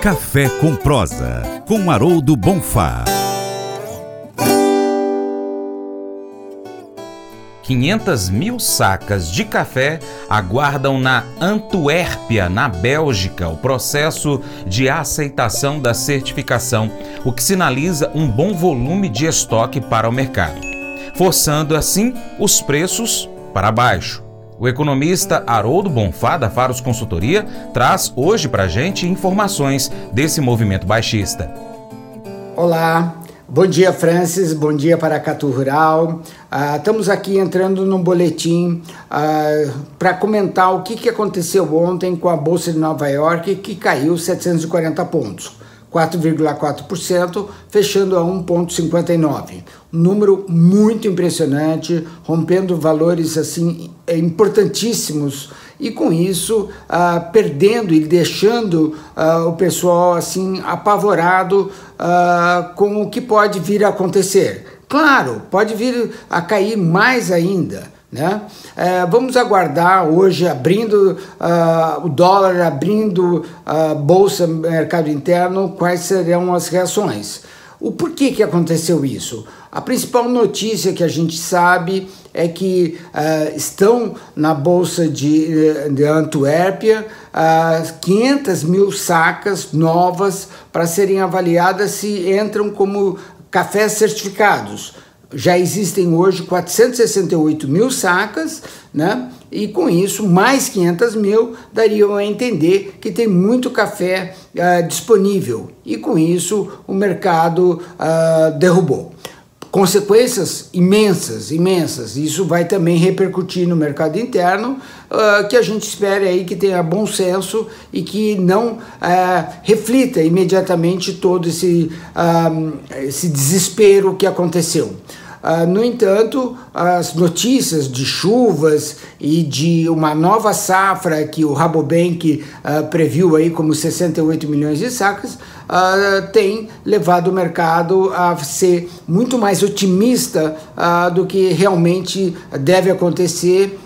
Café com Prosa, com Haroldo Bonfá. 500 mil sacas de café aguardam na Antuérpia, na Bélgica, o processo de aceitação da certificação, o que sinaliza um bom volume de estoque para o mercado, forçando assim os preços para baixo. O economista Haroldo Bonfá, da Faros Consultoria, traz hoje para a gente informações desse movimento baixista. Olá, bom dia Francis, bom dia para Catu Rural. Uh, estamos aqui entrando no boletim uh, para comentar o que, que aconteceu ontem com a Bolsa de Nova York, que caiu 740 pontos. 4,4%, fechando a 1,59. Um número muito impressionante, rompendo valores assim importantíssimos e com isso ah, perdendo e deixando ah, o pessoal assim apavorado ah, com o que pode vir a acontecer. Claro, pode vir a cair mais ainda. Né? É, vamos aguardar hoje, abrindo uh, o dólar, abrindo a uh, bolsa, mercado interno, quais serão as reações. O porquê que aconteceu isso? A principal notícia que a gente sabe é que uh, estão na bolsa de, de Antuérpia uh, 500 mil sacas novas para serem avaliadas se entram como cafés certificados já existem hoje 468 mil sacas, né? E com isso, mais 500 mil dariam a entender que tem muito café uh, disponível. E com isso, o mercado uh, derrubou consequências imensas, imensas. Isso vai também repercutir no mercado interno, uh, que a gente espere aí que tenha bom senso e que não reflita imediatamente todo esse, esse desespero que aconteceu. Uh, no entanto, as notícias de chuvas e de uma nova safra que o Rabobank uh, previu aí como 68 milhões de sacas uh, tem levado o mercado a ser muito mais otimista do que realmente deve acontecer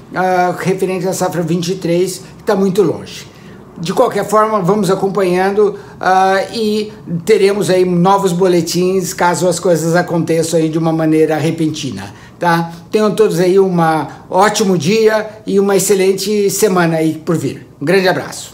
referente à safra 23, que está muito longe de qualquer forma, vamos acompanhando uh, e teremos aí novos boletins caso as coisas aconteçam aí de uma maneira repentina, tá? Tenham todos aí um ótimo dia e uma excelente semana aí por vir. Um grande abraço.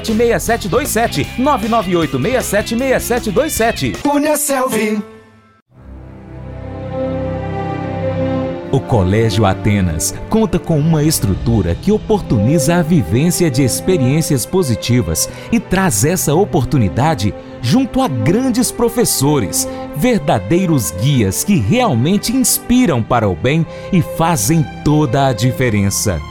998676727. 998676727. Cunha Selvi. O Colégio Atenas conta com uma estrutura que oportuniza a vivência de experiências positivas e traz essa oportunidade junto a grandes professores, verdadeiros guias que realmente inspiram para o bem e fazem toda a diferença.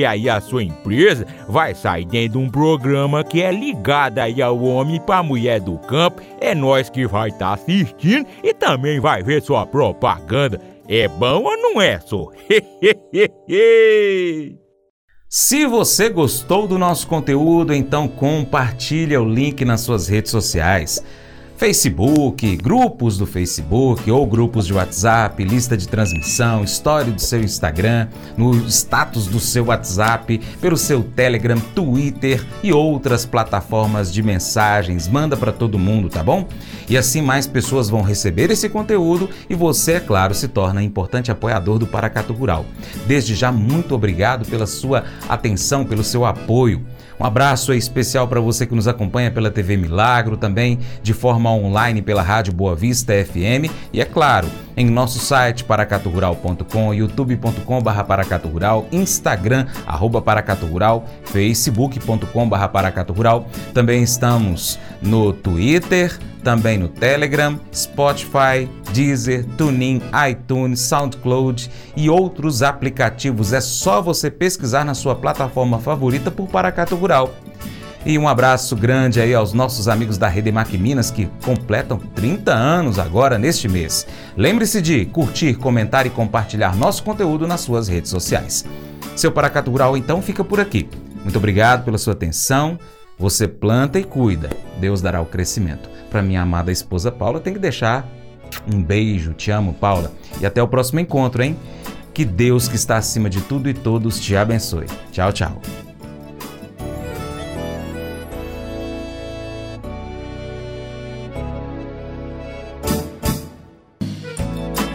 aí a sua empresa vai sair dentro de um programa que é ligado aí ao homem para mulher do campo. É nós que vai estar tá assistindo e também vai ver sua propaganda. É bom ou não é, só? Se você gostou do nosso conteúdo, então compartilhe o link nas suas redes sociais. Facebook, grupos do Facebook ou grupos de WhatsApp, lista de transmissão, história do seu Instagram, no status do seu WhatsApp, pelo seu Telegram, Twitter e outras plataformas de mensagens. Manda para todo mundo, tá bom? E assim mais pessoas vão receber esse conteúdo e você, é claro, se torna importante apoiador do Paracato Rural. Desde já, muito obrigado pela sua atenção, pelo seu apoio. Um abraço especial para você que nos acompanha pela TV Milagro, também de forma online pela Rádio Boa Vista FM e, é claro, em nosso site paracaturural.com, youtube.com.br paracaturural, instagram, arroba paracaturural, facebook.com.br paracaturural. Também estamos no Twitter, também no Telegram, Spotify, Deezer, TuneIn, iTunes, SoundCloud e outros aplicativos. É só você pesquisar na sua plataforma favorita por Paracato Rural. E um abraço grande aí aos nossos amigos da Redemac Minas que completam 30 anos agora neste mês. Lembre-se de curtir, comentar e compartilhar nosso conteúdo nas suas redes sociais. Seu Paracato Rural então fica por aqui. Muito obrigado pela sua atenção. Você planta e cuida. Deus dará o crescimento. Para minha amada esposa Paula, tem que deixar um beijo. Te amo, Paula. E até o próximo encontro, hein? Que Deus que está acima de tudo e todos te abençoe. Tchau, tchau.